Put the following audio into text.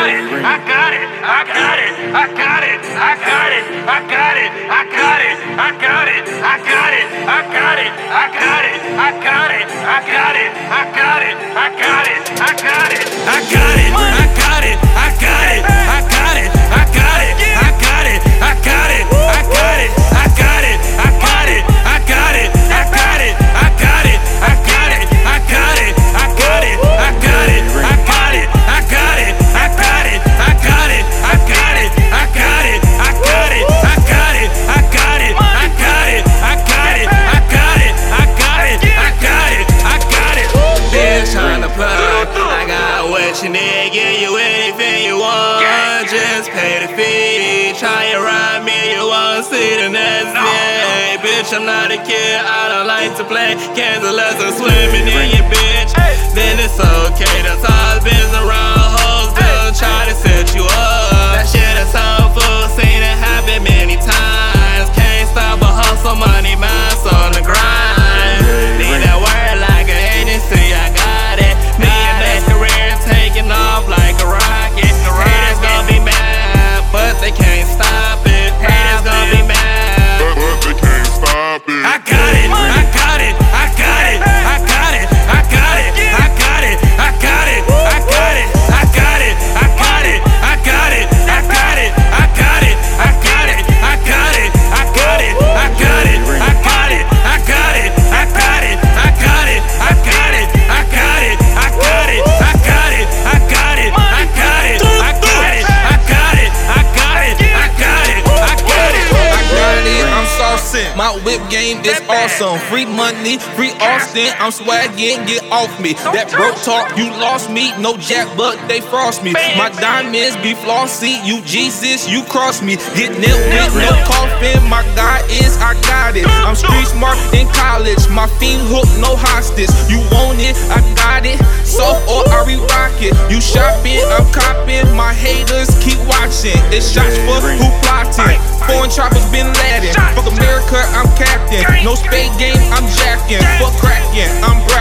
got it. I got it. I got it. I got it. I got it. I got it. I got it. I got it. I got it. I got it. I got it. I got it. I got it. I got it. I got it. I got it. I got it. I got it. You need, give you anything you want, just pay the fee. Try and ride me, you won't see the next day. Bitch, I'm not a kid, I don't like to play. Cancel I'm swimming in your bitch. Whip game is awesome. Free money, free Austin. I'm swagging, get off me. That broke talk, you lost me. No jack, but they frost me. My diamonds be flossy. You Jesus, you cross me. Get nip with no coffin. My God is, I got it. I'm street smart in college. My fiend hook, no hostage. You want it, I got it. Soft or I re-rock it. You shopping, I'm copping. My haters keep watching. It's shots for who plotting. Foreign choppers. America, I'm captain. No spade game, I'm jacking. Fuck cracking, I'm joker,